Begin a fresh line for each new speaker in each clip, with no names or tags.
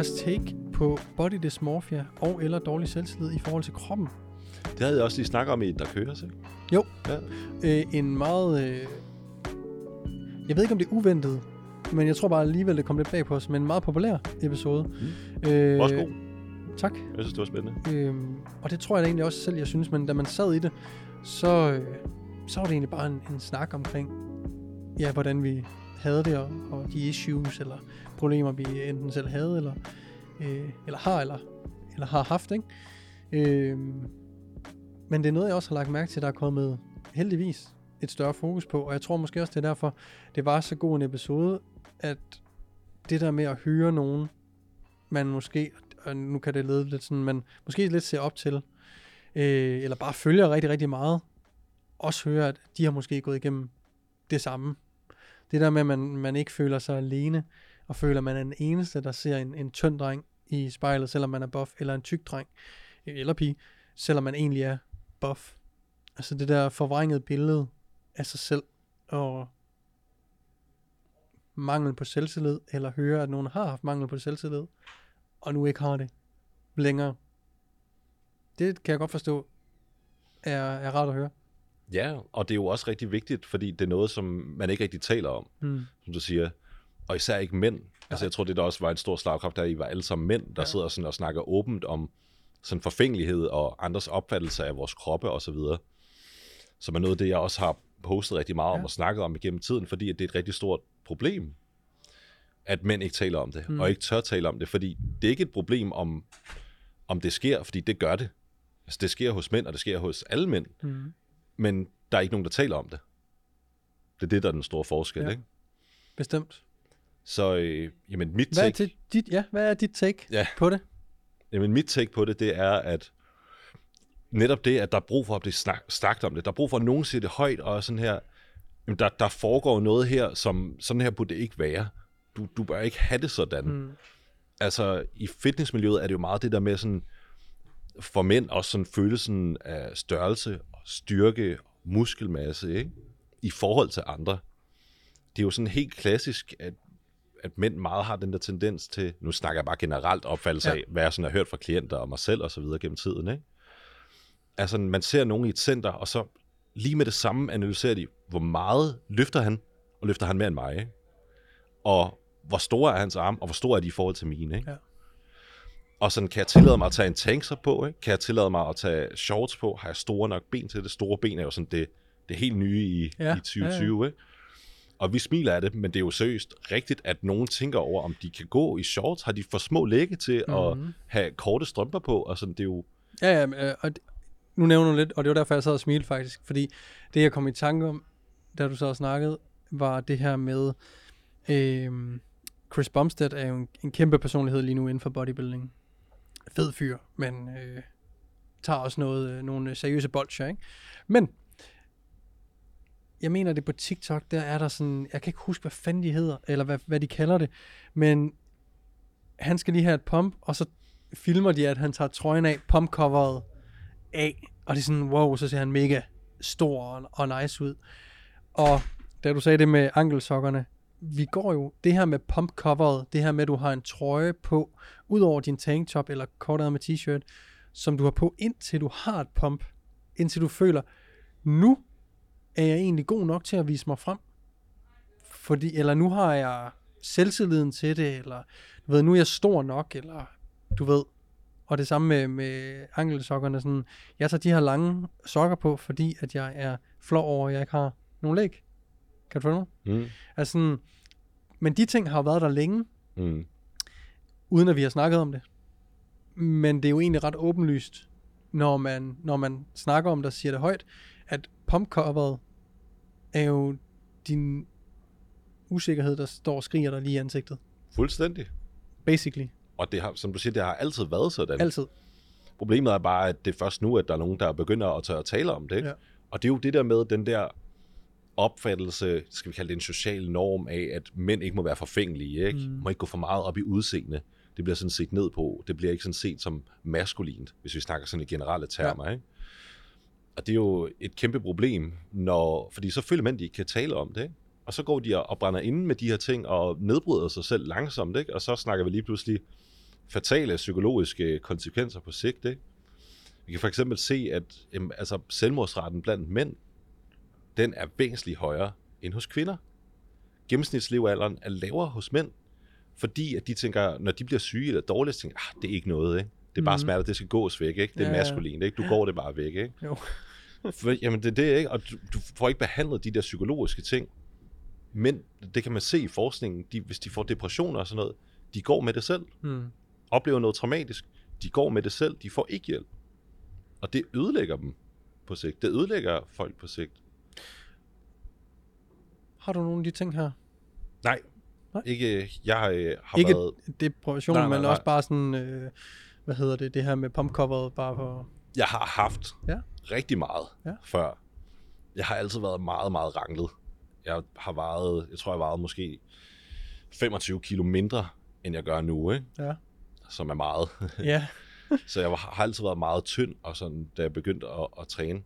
Jeres take på body dysmorphia og eller dårlig selvtillid i forhold til kroppen.
Det havde jeg også lige snakket om i, der kører sig.
Jo.
Ja.
Øh, en meget... Øh, jeg ved ikke, om det er uventet, men jeg tror bare alligevel, det kom lidt bag på os, men en meget populær episode.
Mm.
Øh,
Også god.
Tak.
Jeg synes, det var spændende.
Øhm, og det tror jeg da egentlig også selv, jeg synes, men da man sad i det, så, øh, så var det egentlig bare en, en snak omkring, ja, hvordan vi havde det, og, og de issues, eller problemer, vi enten selv havde, eller, øh, eller har, eller, eller har haft, ikke? Øh, men det er noget, jeg også har lagt mærke til, der er kommet heldigvis et større fokus på, og jeg tror måske også, det er derfor, det var så god en episode, at det der med at høre nogen, man måske, og nu kan det lede lidt sådan, man måske lidt ser op til, øh, eller bare følger rigtig, rigtig meget, også høre, at de har måske gået igennem det samme. Det der med, at man, man ikke føler sig alene, og føler, at man er den eneste, der ser en, en tynd dreng i spejlet, selvom man er buff, eller en tyk dreng, eller pige, selvom man egentlig er buff. Altså det der forvrængede billede af sig selv, og mangel på selvtillid, eller høre, at nogen har haft mangel på selvtillid, og nu ikke har det længere. Det kan jeg godt forstå, er, er rart at høre.
Ja, og det er jo også rigtig vigtigt, fordi det er noget, som man ikke rigtig taler om,
Mm.
som du siger. Og især ikke mænd. Altså
Nej.
jeg tror, det der også var en stor slagkraft, der I var alle sammen mænd, der
Ja.
ja. sidder sådan og snakker åbent om sådan forfængelighed og andres opfattelse af vores kroppe og så videre. Som er noget af det, jeg også har postet rigtig meget om
Ja.
og snakket om igennem tiden, fordi at det er et rigtig stort problem, at mænd ikke taler om det,
mm.
og ikke tør tale om det, fordi det er ikke et problem, om, om det sker, fordi det gør det. Altså det sker hos mænd, og det sker hos alle mænd,
Mm.
Men der er ikke nogen, der taler om det. Det er det, der er den store forskel,
Ja.
ikke?
Bestemt.
Så øh, jamen, mit
Hvad er,
take,
dit, dit, ja, hvad er dit take
Ja.
på det?
jamen, mit take på det, det er, at netop det, at der er brug for at blive snak, snakket om det, der er brug for, at nogen siger det højt, og sådan her, jamen, der, der foregår noget her, som sådan her burde det ikke være. Du, du bør ikke have det sådan.
Mm.
altså i fitnessmiljøet er det jo meget det der med sådan, for mænd også sådan følelsen af størrelse, og styrke, muskelmasse, ikke? I forhold til andre. Det er jo sådan helt klassisk, at, at mænd meget har den der tendens til, nu snakker jeg bare generelt opfattelse
Ja.
af, hvad jeg sådan har hørt fra klienter og mig selv og så videre gennem tiden, ikke? Altså, man ser nogen i et center, og så lige med det samme analyserer de, hvor meget løfter han, og løfter han mere end mig, ikke? Og hvor store er hans arme, og hvor store er de i forhold til mine, ikke?
Ja.
Og sådan, kan jeg tillade mig at tage en tankser på, ikke? Kan jeg tillade mig at tage shorts på? Har jeg store nok ben til det? Store ben er jo sådan det, det helt nye i,
Ja,
ja. i 2020, ikke? Og vi smiler af det, men det er jo seriøst rigtigt, at nogen tænker over, om de kan gå i shorts. Har de for små lægge til mm-hmm. at
Mhm.
have korte strømper på? Og sådan, det er jo...
Ja, ja, øh, og nu nævner du lidt, og det var derfor, jeg sad og smilte faktisk, fordi det, jeg kom i tanke om, da du så og snakkede, var det her med, øh, Chris Bumstead er jo en, en kæmpe personlighed lige nu inden for bodybuilding. Fed fyr, men øh, tager også noget, øh, nogle øh, seriøse bolcher, ikke? Men, jeg mener det på TikTok, der er der sådan, jeg kan ikke huske, hvad fanden de hedder, eller hvad, hvad de kalder det, men han skal lige have et pump, og så filmer de, at han tager trøjen af, pumpcoveret af, og det er sådan, wow, så ser han mega stor og, og nice ud. Og da du sagde det med ankelsokkerne, vi går jo, det her med pumpcoveret, det her med, at du har en trøje på, ud over din tanktop eller kortet med t-shirt, som du har på, indtil du har et pump, indtil du føler, nu er jeg egentlig god nok til at vise mig frem. Fordi, eller nu har jeg selvtilliden til det, eller du ved, nu er jeg stor nok, eller du ved. Og det samme med, med ankelsokkerne. Sådan, jeg tager de her lange sokker på, fordi at jeg er flov over, at jeg ikke har nogen læg. Kan du følge mig?
Mm.
Altså sådan, men de ting har jo været der længe,
Mm.
uden at vi har snakket om det. Men det er jo egentlig ret åbenlyst, når man, når man snakker om det og siger det højt, at pumpcoveret er jo din usikkerhed, der står og skriger dig lige i ansigtet.
Fuldstændig.
Basically.
Og det har, som du siger, det har altid været sådan.
Altid.
Problemet er bare, at det er først nu, at der er nogen, der begynder at tør at tale om det. Ikke?
Ja.
Og det er jo det der med den der opfattelse, skal vi kalde det en social norm af, at mænd ikke må være forfængelige, ikke?
Mm.
må ikke gå for meget op i udseende. Det bliver sådan set ned på. Det bliver ikke sådan set som maskulint, hvis vi snakker sådan i generelle termer. Ja. Ikke? Og det er jo et kæmpe problem, når, fordi så føler mænd, de ikke kan tale om det. Ikke? Og så går de og brænder inde med de her ting og nedbryder sig selv langsomt. Ikke? Og så snakker vi lige pludselig fatale psykologiske konsekvenser på sigt. Ikke? Vi kan for eksempel se, at jamen, altså, selvmordsraten blandt mænd, den er væsentligt højere end hos kvinder. Gennemsnitslevealderen er lavere hos mænd, fordi at de tænker, når de bliver syge eller dårlige, så tænker ah, det er ikke noget, ikke? Det er bare
Mhm.
smerter, det skal gås væk, ikke? Det er
Ja,
maskulint, ikke? Du går det bare væk, ikke?
Jo.
For, jamen, det er det, ikke? Og du, du får ikke behandlet de der psykologiske ting. Men det kan man se i forskningen, de, hvis de får depressioner og sådan noget, de går med det selv.
Hmm.
Oplever noget traumatisk, de går med det selv, de får ikke hjælp. Og det ødelægger dem på sigt. Det ødelægger folk på sigt.
Har du nogle af de ting her?
Nej,
Nej.
ikke. Jeg øh, har
Ikke
været...
depression,
Nej, nej,
men også bare sådan, øh, hvad hedder det, det her med pumpcoveret, bare for...
Jeg har haft
Ja.
rigtig meget
Ja.
før. Jeg har altid været meget, meget ranglet. Jeg har vejet, jeg tror, jeg vejede måske 25 kilo mindre, end jeg gør nu, ikke?
Ja.
som er meget.
Ja.
Så jeg har altid været meget tynd, og sådan, da jeg begyndte at, at træne.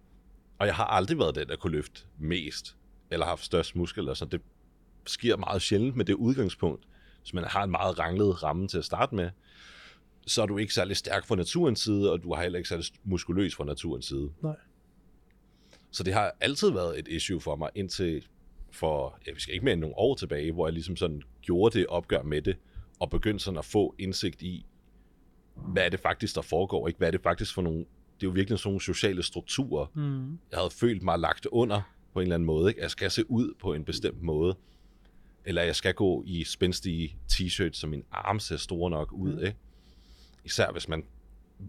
Og jeg har aldrig været den, der kunne løfte mest, eller haft størst muskel. Altså, det sker meget sjældent med det udgangspunkt. Hvis man har en meget ranglet ramme til at starte med, så er du ikke særlig stærk fra naturens side, og du har heller ikke særlig muskuløs fra naturens side.
Nej.
Så det har altid været et issue for mig, indtil for, ja, vi skal ikke mere end nogle år tilbage, hvor jeg ligesom sådan gjorde det opgør med det, og begyndte sådan at få indsigt i, hvad er det faktisk, der foregår, ikke? Hvad er det faktisk for nogle, det er jo virkelig sådan nogle sociale strukturer,
Mm.
jeg havde følt mig lagt under på en eller anden måde, ikke? Jeg skal se ud på en bestemt måde, eller jeg skal gå i spændstige t-shirts, så min arme ser store nok ud,
Mm.
ikke? Især hvis man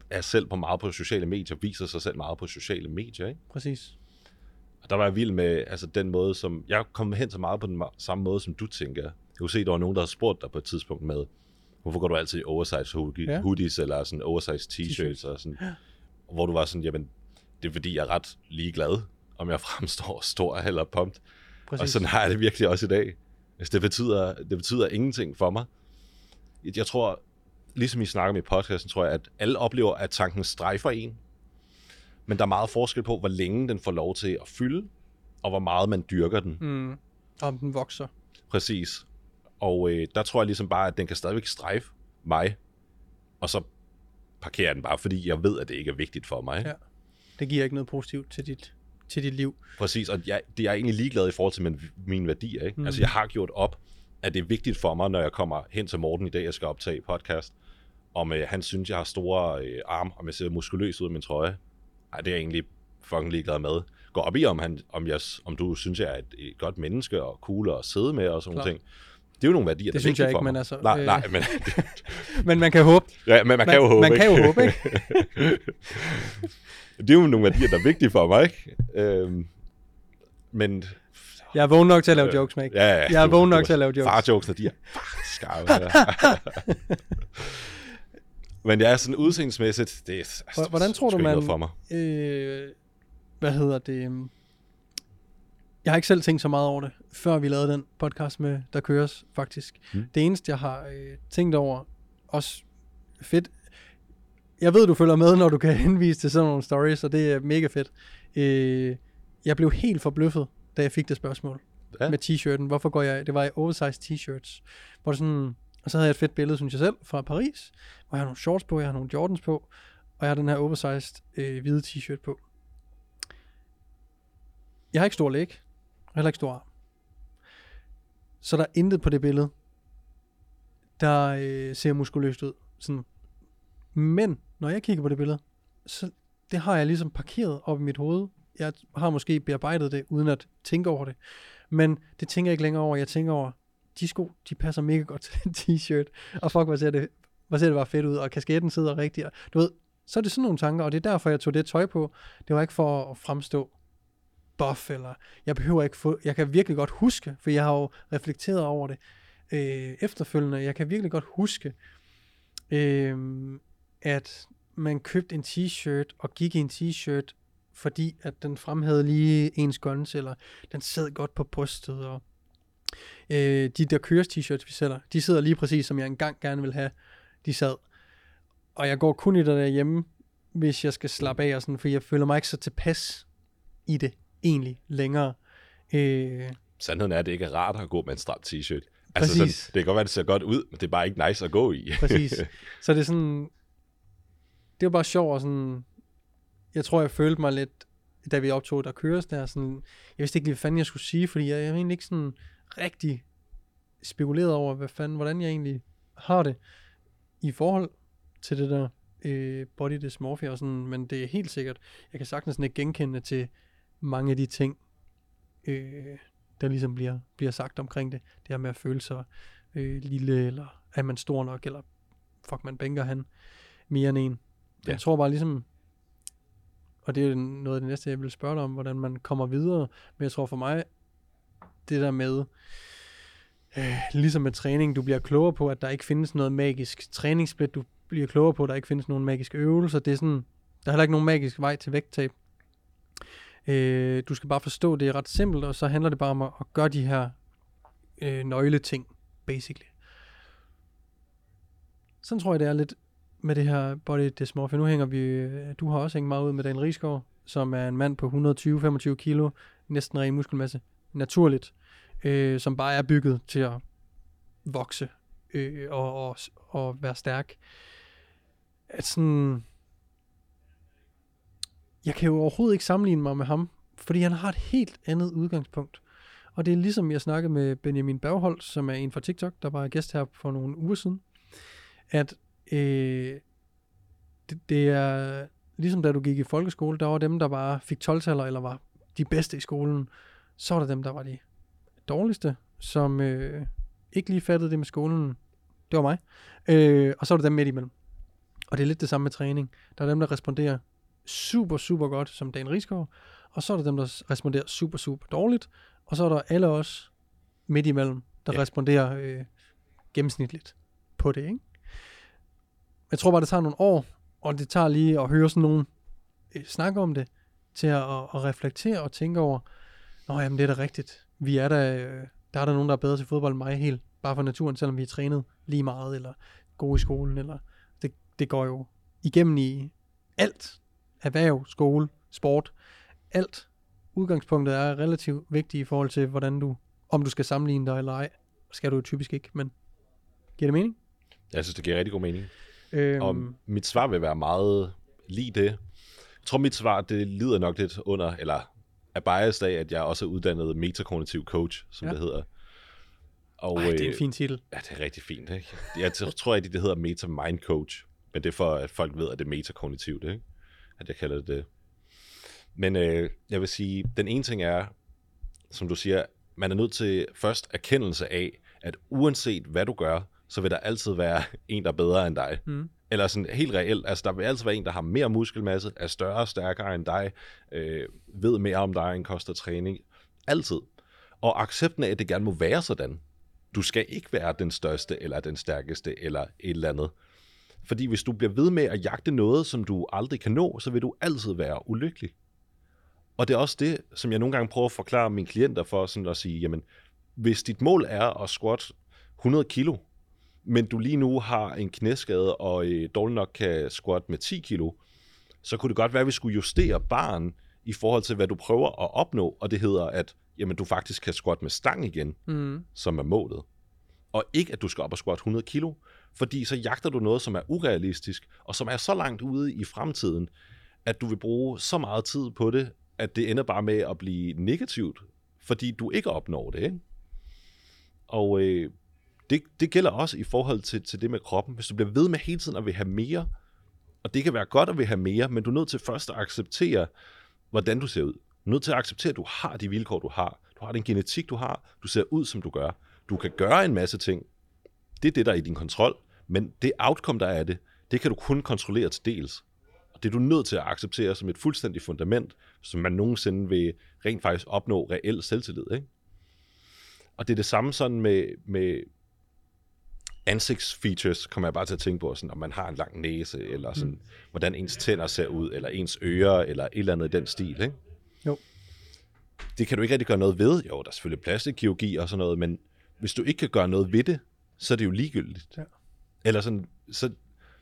er selv på meget på sociale medier, viser sig selv meget på sociale medier, ikke?
Præcis.
Og der var jeg vild med altså den måde, som... Jeg kom hen så meget på den samme måde, som du tænker. Jeg kunne se, der var nogen, der havde spurgt dig på et tidspunkt med, hvorfor går du altid i oversize hoodie,
Ja.
ja. hoodies eller sådan oversize t-shirts,
T-shirts.
og sådan, hvor du var sådan, jamen, det er fordi, jeg er ret ligeglad, om jeg fremstår stor eller pumped.
Præcis.
Og sådan har jeg det virkelig også i dag. Altså, det, betyder, det betyder ingenting for mig. Jeg tror, ligesom I snakker om i podcasten, tror jeg, at alle oplever, at tanken strejfer en. Men der er meget forskel på, hvor længe den får lov til at fylde, og hvor meget man dyrker den.
Mm. Om den vokser.
Præcis. Og øh, der tror jeg ligesom bare, at den kan stadigvæk strejfe mig, og så parkerer den bare, fordi jeg ved, at det ikke er vigtigt for mig.
Ja. Det giver ikke noget positivt til dit, til dit liv.
Præcis, og jeg, det er jeg egentlig ligeglad i forhold til min, mine værdier. Ikke?
Mhm.
Mm. Altså, jeg har gjort op, at det er vigtigt for mig, når jeg kommer hen til Morten i dag, jeg skal optage podcast, om øh, han synes, jeg har store øh, arme, om jeg ser muskuløs ud af min trøje. Ej, det er jeg egentlig fucking ligeglad med. Gå op i, om, han, om, jeg, om du synes, jeg er et, et godt menneske, og cool at sidde med, og sådan nogle
Klart.
ting. Det er jo nogle værdier,
Det
der er
synes jeg ikke,
for mig.
men altså,
Nej,
øh,
nej, men,
Men man kan håbe.
ja, men man, kan jo håbe,
man kan jo
ikke?
håbe, ikke?
det er jo nogle værdier, der er vigtige for mig, ikke? Øhm, men
Jeg er vågen nok til at lave jokes, Mike.
Ja, ja.
Jeg er
du-
vågen
du-
nok til at lave jokes.
Far-jokes, de er skarpe. Men det er sådan udseendemæssigt, det er altså,
Hvordan tror du, man-
for mig.
Øh, hvad hedder det? øhm, Jeg har ikke selv tænkt så meget over det, før vi lavede den podcast med Der Køres, faktisk.
Mm.
Det eneste, jeg har øh, tænkt over, også fedt, jeg ved, du følger med, når du kan henvise til sådan nogle stories, og det er mega fedt. Øh, jeg blev helt forbløffet, da jeg fik det spørgsmål
Ja.
med t-shirten. Hvorfor går jeg, det var i oversized t-shirts, hvor det sådan, og så havde jeg et fedt billede, synes jeg selv, fra Paris, hvor jeg har nogle shorts på, jeg har nogle Jordans på, og jeg har den her oversized øh, hvide t-shirt på. Jeg har ikke stor læg, og heller ikke stor arm. Så der er intet på det billede, der øh, ser muskuløst ud. Sådan men når jeg kigger på det billede, så det har jeg ligesom parkeret op i mit hoved. Jeg har måske bearbejdet det, uden at tænke over det. Men det tænker jeg ikke længere over. Jeg tænker over, de sko, de passer mega godt til den t-shirt. Og fuck, hvor ser det, hvor ser det bare fedt ud, og kasketten sidder rigtigt. Du ved, så er det sådan nogle tanker, og det er derfor, jeg tog det tøj på. Det var ikke for at fremstå buff, eller jeg behøver ikke få, jeg kan virkelig godt huske, for jeg har jo reflekteret over det øh, efterfølgende, jeg kan virkelig godt huske, øh, at man købte en t-shirt og gik i en t-shirt, fordi at den fremhævede lige ens guns, eller den sad godt på brystet, og øh, de der køres t-shirts, vi sælger, de sidder lige præcis, som jeg engang gerne vil have, de sad. Og jeg går kun i det derhjemme, hvis jeg skal slappe af, og sådan, for jeg føler mig ikke så tilpas i det egentlig længere. Øh,
Sandheden er, at det ikke er rart at gå med en stram t-shirt. Altså sådan, det kan godt være, at det ser godt ud, men det er bare ikke nice at gå i.
Præcis. Så det er sådan, det var bare sjovt, og sådan, jeg tror, jeg følte mig lidt, da vi optog der køres der, sådan, jeg vidste ikke lige, hvad fanden jeg skulle sige, fordi jeg, jeg egentlig ikke sådan rigtig spekuleret over, hvad fanden, hvordan jeg egentlig har det i forhold til det der øh, body dysmorphia og sådan, men det er helt sikkert, jeg kan sagtens ikke genkende til mange af de ting, øh, der ligesom bliver, bliver sagt omkring det. Det her med at føle sig øh, lille, eller er man stor nok, eller fuck, man bænker han mere end en. Ja. Jeg tror bare ligesom, og det er noget af det næste, jeg vil spørge dig om, hvordan man kommer videre. Men jeg tror for mig, det der med, øh, ligesom med træning, du bliver klogere på, at der ikke findes noget magisk træningssplit, du bliver klogere på, at der ikke findes nogen magiske øvelser. Det er sådan, der er heller ikke nogen magisk vej til vægttab. Øh, du skal bare forstå, at det er ret simpelt, og så handler det bare om at, at gøre de her øh, nøgleting, basically. Sådan tror jeg, det er lidt med det her body dysmorphia. Nu hænger vi, øh, du har også hængt meget ud med Dan Rigsgaard, som er en mand på 120-25 kilo, næsten ren muskelmasse, naturligt, øh, som bare er bygget til at vokse øh, og, og, og være stærk. At sådan, jeg kan jo overhovedet ikke sammenligne mig med ham, fordi han har et helt andet udgangspunkt. Og det er ligesom jeg snakkede med Benjamin Bergholt, som er en fra TikTok, der var gæst her for nogle uger siden, at øh, det, det er ligesom da du gik i folkeskole, der var dem, der bare fik 12 eller var de bedste i skolen. Så var der dem, der var de dårligste, som øh, ikke lige fattede det med skolen. Det var mig. Øh, og så var der dem midt imellem. Og det er lidt det samme med træning. Der er dem, der responderer super, super godt, som Dan Rigsgaard, og så er der dem, der responderer super, super dårligt, og så er der alle os midt imellem, der ja. responderer øh, gennemsnitligt på det, ikke? Jeg tror bare, det tager nogle år, og det tager lige at høre sådan nogen øh, snakke om det, til at, at, at reflektere og tænke over, nå jamen, det er da rigtigt. Vi er da, øh, der er der nogen, der er bedre til fodbold end mig helt, bare for naturen, selvom vi er trænet lige meget, eller gode i skolen, eller det, det går jo igennem i alt erhverv, skole, sport, alt. Udgangspunktet er relativt vigtigt i forhold til, hvordan du, om du skal sammenligne dig eller ej. Skal du jo typisk ikke, men giver det mening?
Jeg synes, det giver rigtig god mening. Øhm, og mit svar vil være meget lige det. Jeg tror, mit svar, det lider nok lidt under, eller er biased af, at jeg også er uddannet metakognitiv coach, som ja. det hedder.
Og, Ej, det er en øh, fin titel.
Ja, det er rigtig fint. Ikke? Jeg tror, at det hedder meta mind coach, men det er for, at folk ved, at det er metakognitivt. Ikke? at jeg kalder det det. Men øh, jeg vil sige, den ene ting er, som du siger, man er nødt til først erkendelse af, at uanset hvad du gør, så vil der altid være en, der er bedre end dig. Mm. Eller sådan helt reelt, altså der vil altid være en, der har mere muskelmasse, er større og stærkere end dig, øh, ved mere om dig end koster træning. Altid. Og accepten af, at det gerne må være sådan. Du skal ikke være den største, eller den stærkeste, eller et eller andet. Fordi hvis du bliver ved med at jagte noget, som du aldrig kan nå, så vil du altid være ulykkelig. Og det er også det, som jeg nogle gange prøver at forklare mine klienter for, sådan at sige, jamen, hvis dit mål er at squat 100 kilo, men du lige nu har en knæskade og øh, dårligt nok kan squat med 10 kilo, så kunne det godt være, at vi skulle justere barn i forhold til, hvad du prøver at opnå, og det hedder, at jamen, du faktisk kan squat med stang igen, mm. som er målet. Og ikke, at du skal op og squat 100 kilo, fordi så jagter du noget, som er urealistisk, og som er så langt ude i fremtiden, at du vil bruge så meget tid på det, at det ender bare med at blive negativt, fordi du ikke opnår det. Ikke? Og øh, det, det gælder også i forhold til, til det med kroppen. Hvis du bliver ved med hele tiden at vil have mere, Og det kan være godt at vil have mere, men du er nødt til først at acceptere, hvordan du ser ud. Du er nødt til at acceptere, at du har de vilkår, du har. Du har den genetik, du har. Du ser ud, som du gør. Du kan gøre en masse ting. Det er det, der er i din kontrol. Men det outcome, der er af det, det kan du kun kontrollere til dels. Og det er du nødt til at acceptere som et fuldstændigt fundament, som man nogensinde vil rent faktisk opnå reel selvtillid. Ikke? Og det er det samme sådan med, med ansigtsfeatures, kommer jeg bare til at tænke på, sådan, om man har en lang næse, eller sådan, mm. hvordan ens tænder ser ud, eller ens ører, eller et eller andet i den stil. Ikke?
Jo.
Det kan du ikke rigtig gøre noget ved. Jo, der er selvfølgelig plastikkirurgi og sådan noget, men hvis du ikke kan gøre noget ved det, så er det jo ligegyldigt.
Ja.
Eller sådan, så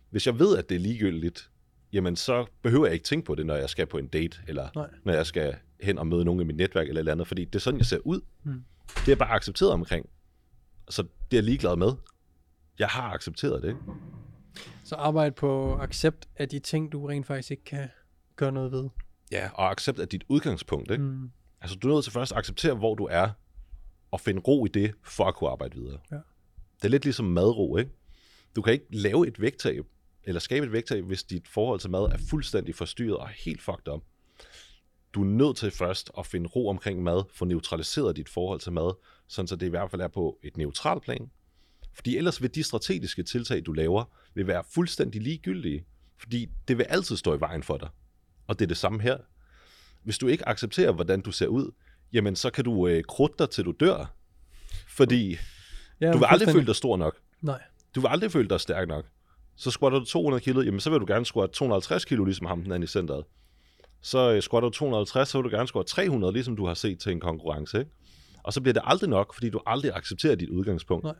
hvis jeg ved, at det er ligegyldigt, jamen så behøver jeg ikke tænke på det, når jeg skal på en date, eller
Nej.
når jeg skal hen og møde nogen i mit netværk eller et eller andet, fordi det er sådan, jeg ser ud.
Mm.
Det er jeg bare accepteret omkring. Så det er jeg ligeglad med. Jeg har accepteret det. ikke?
Så arbejde på accept af de ting, du rent faktisk ikke kan gøre noget ved.
Ja, og accept af dit udgangspunkt. Ikke?
Mm.
Altså, du er nødt til først at acceptere, hvor du er, og finde ro i det, for at kunne arbejde videre.
Ja.
Det er lidt ligesom madro, ikke? Du kan ikke lave et vægttab, eller skabe et vægttab, hvis dit forhold til mad er fuldstændig forstyrret og helt fucked up. Du er nødt til først at finde ro omkring mad, få neutraliseret dit forhold til mad, sådan så det i hvert fald er på et neutralt plan. Fordi ellers vil de strategiske tiltag, du laver, vil være fuldstændig ligegyldige. Fordi det vil altid stå i vejen for dig. Og det er det samme her. Hvis du ikke accepterer, hvordan du ser ud, jamen så kan du øh, krudte dig, til du dør. Fordi
Ja,
du vil aldrig føle dig stor nok.
Nej.
Du vil aldrig føle dig stærk nok. Så squatter du 200 kilo, jamen så vil du gerne squatte 250 kilo, ligesom ham den anden i centret. Så øh, squatter du 250, så vil du gerne squatte 300, ligesom du har set til en konkurrence. Ikke? Og så bliver det aldrig nok, fordi du aldrig accepterer dit udgangspunkt.
Nej.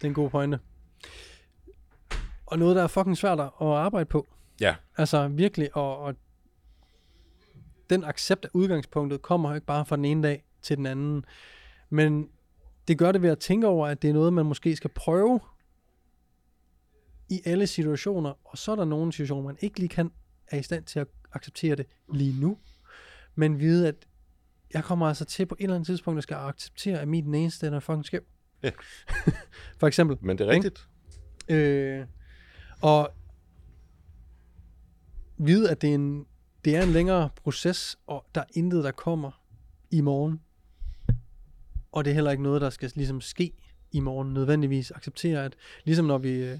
Det er en god pointe. Og noget, der er fucking svært at arbejde på.
Ja,
Altså virkelig, og, og den accept af udgangspunktet kommer jo ikke bare fra den ene dag til den anden. Men det gør det ved at tænke over, at det er noget, man måske skal prøve i alle situationer. Og så er der nogle situationer, man ikke lige kan, er i stand til at acceptere det lige nu. Men vide, at jeg kommer altså til på et eller andet tidspunkt, at skal acceptere, at mit den er fucking skæv.
Ja.
For eksempel.
men det er rigtigt.
Øh, og vide, at det er, en, det er en længere proces, og der er intet, der kommer i morgen. Og det er heller ikke noget, der skal ligesom ske i morgen nødvendigvis. Acceptere, at ligesom når vi øh,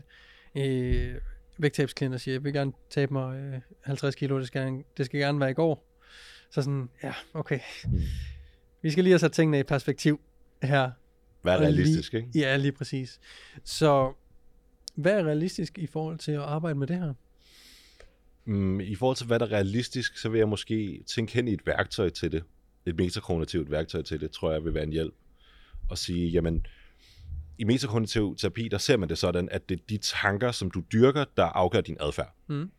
øh, vægttabsklienter siger, jeg vil gerne tabe mig øh, 50 kilo, det skal, det skal gerne være i går. Så sådan, ja, okay.
Mm.
Vi skal lige have sat tingene i perspektiv her.
Vær
Og
realistisk,
lige,
ikke?
Ja, lige præcis. Så hvad er realistisk i forhold til at arbejde med det her?
Mm, I forhold til, hvad der er realistisk, så vil jeg måske tænke hen i et værktøj til det. Et metakognitivt værktøj til det, tror jeg vil være en hjælp. Og sige, jamen, i metakognitiv terapi, der ser man det sådan, at det er de tanker, som du dyrker, der afgør din adfærd.
Mm.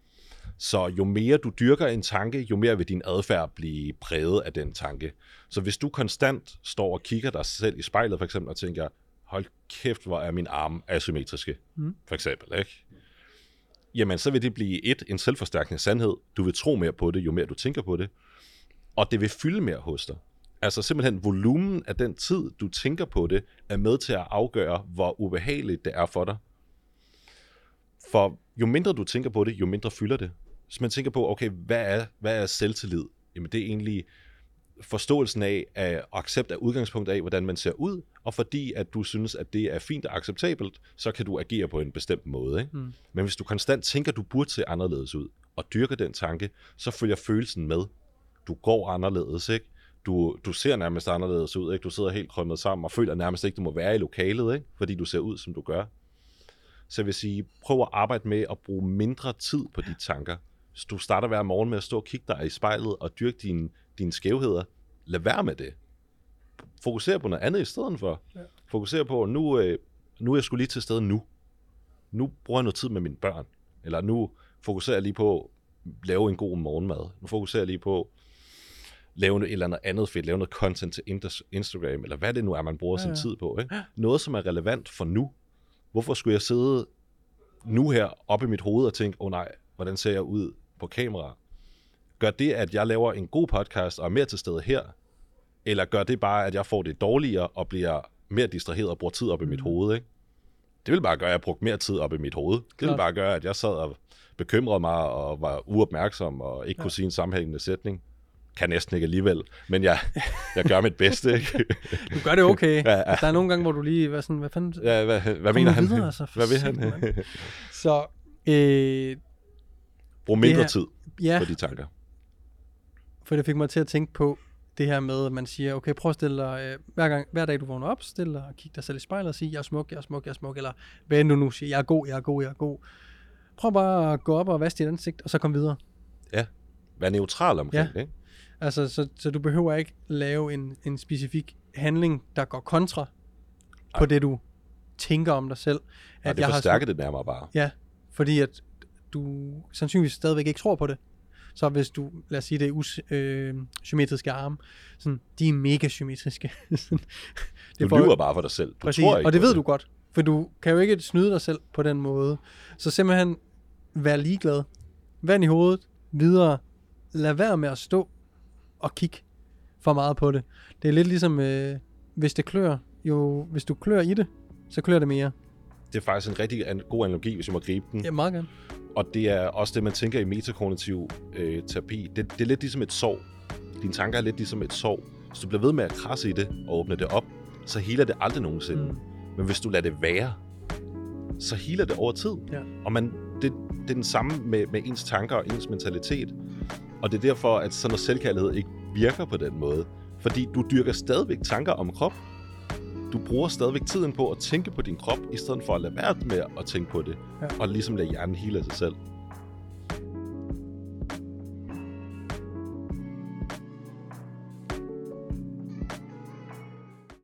Så jo mere du dyrker en tanke, jo mere vil din adfærd blive præget af den tanke. Så hvis du konstant står og kigger dig selv i spejlet for eksempel og tænker, hold kæft, hvor er min arm asymmetriske,
Mm.
for eksempel, ikke? Jamen, så vil det blive et, en selvforstærkende sandhed. Du vil tro mere på det, jo mere du tænker på det. Og det vil fylde mere hos dig. Altså simpelthen volumen af den tid, du tænker på det, er med til at afgøre, hvor ubehageligt det er for dig. For jo mindre du tænker på det, jo mindre fylder det. Så man tænker på, okay, hvad er, hvad er selvtillid? Jamen det er egentlig forståelsen af, af accept af udgangspunkt af, hvordan man ser ud, og fordi at du synes, at det er fint og acceptabelt, så kan du agere på en bestemt måde. Ikke?
Mm.
Men hvis du konstant tænker, at du burde se anderledes ud, og dyrker den tanke, så følger følelsen med. Du går anderledes, ikke? Du, du ser nærmest anderledes ud, ikke? Du sidder helt krømmet sammen og føler nærmest ikke, du må være i lokalet, ikke? Fordi du ser ud, som du gør. Så jeg vil sige, prøv at arbejde med at bruge mindre tid på de tanker. Du starter hver morgen med at stå og kigge dig i spejlet og dyrke dine, dine skævheder, lad være med det. Fokuser på noget andet i stedet for.
Ja.
Fokuser på, nu, øh, nu er jeg skulle lige til stede nu. Nu bruger jeg noget tid med mine børn. Eller nu fokuserer jeg lige på at lave en god morgenmad. Nu fokuserer jeg lige på at lave et eller andet andet fedt, lave noget content til Instagram, eller hvad det nu er, man bruger
Ja,
sin
ja.
tid på. Ikke? Noget, som er relevant for nu. Hvorfor skulle jeg sidde nu her oppe i mit hoved og tænke, åh oh, nej, hvordan ser jeg ud på kamera? Gør det, at jeg laver en god podcast og er mere til stede her? Eller gør det bare, at jeg får det dårligere og bliver mere distraheret og bruger tid op i mit
Mm.
hoved? Ikke? det ville bare gøre, at jeg brugte mere tid op i mit hoved. Det ville
Klart.
bare gøre, at jeg sad og bekymrede mig og var uopmærksom og ikke ja. kunne sige en sammenhængende sætning. Kan næsten ikke alligevel, men jeg, jeg gør mit bedste. Ikke?
Du gør det okay.
Ja, ja.
Der er nogle gange, hvor du lige... Hvad, sådan, hvad fanden...
ja, hvad, hvad mener han?
videre, altså,
hvad vil han?
Så, øh,
Brug mindre
her-
tid
ja,
på de tanker.
for det fik mig til at tænke på det her med, at man siger, okay, prøv at stille dig, øh, hver, gang, hver dag du vågner op, stille dig og kig dig selv i spejlet og sige, jeg er smuk, jeg er smuk, jeg er smuk, eller hvad end du nu siger, jeg er god, jeg er god, jeg er god. Prøv bare at gå op og vaske dit ansigt, og så kom videre.
Vær neutral omkring
Ja.
det. Ikke?
Altså, så, så du behøver ikke lave en, en specifik handling, der går kontra på
Ej.
det, du tænker om dig selv.
Og det
jeg har
forstærker det nærmere bare.
Ja, fordi at du sandsynligvis stadigvæk ikke tror på det. Så hvis du, lad os sige, det er us, øh, symmetriske arme, sådan, de er mega symmetriske. Sådan,
Du
for-
lyver bare for dig selv. Du
Præcis,
tror ikke
og det ved du godt. For du kan jo ikke snyde dig selv på den måde. Så simpelthen vær ligeglad. Vand i hovedet, videre. Lad være med at stå og kigge for meget på det. Det er lidt ligesom, øh, hvis det klør, jo, hvis du klør i det, så klør det mere.
Det er faktisk en rigtig an- god analogi, hvis jeg må gribe den.
Ja, meget gerne.
Og det er også det, man tænker i metakognitiv øh, terapi. Det, det er lidt ligesom et sår. Dine tanker er lidt ligesom et sår. Hvis du bliver ved med at krasse i det og åbne det op, så heler det aldrig nogensinde.
Mm.
Mm. Men hvis du lader det være, så heler det over tid.
Ja.
Og man, det, det er den samme med, med ens tanker og ens mentalitet. Og det er derfor, at sådan noget selvkærlighed ikke virker på den måde. Fordi du dyrker stadigvæk tanker om krop. Du bruger stadigvæk tiden på at tænke på din krop, i stedet for at lade være med at tænke på det.
Ja.
Og ligesom lade hjernen hele af sig selv.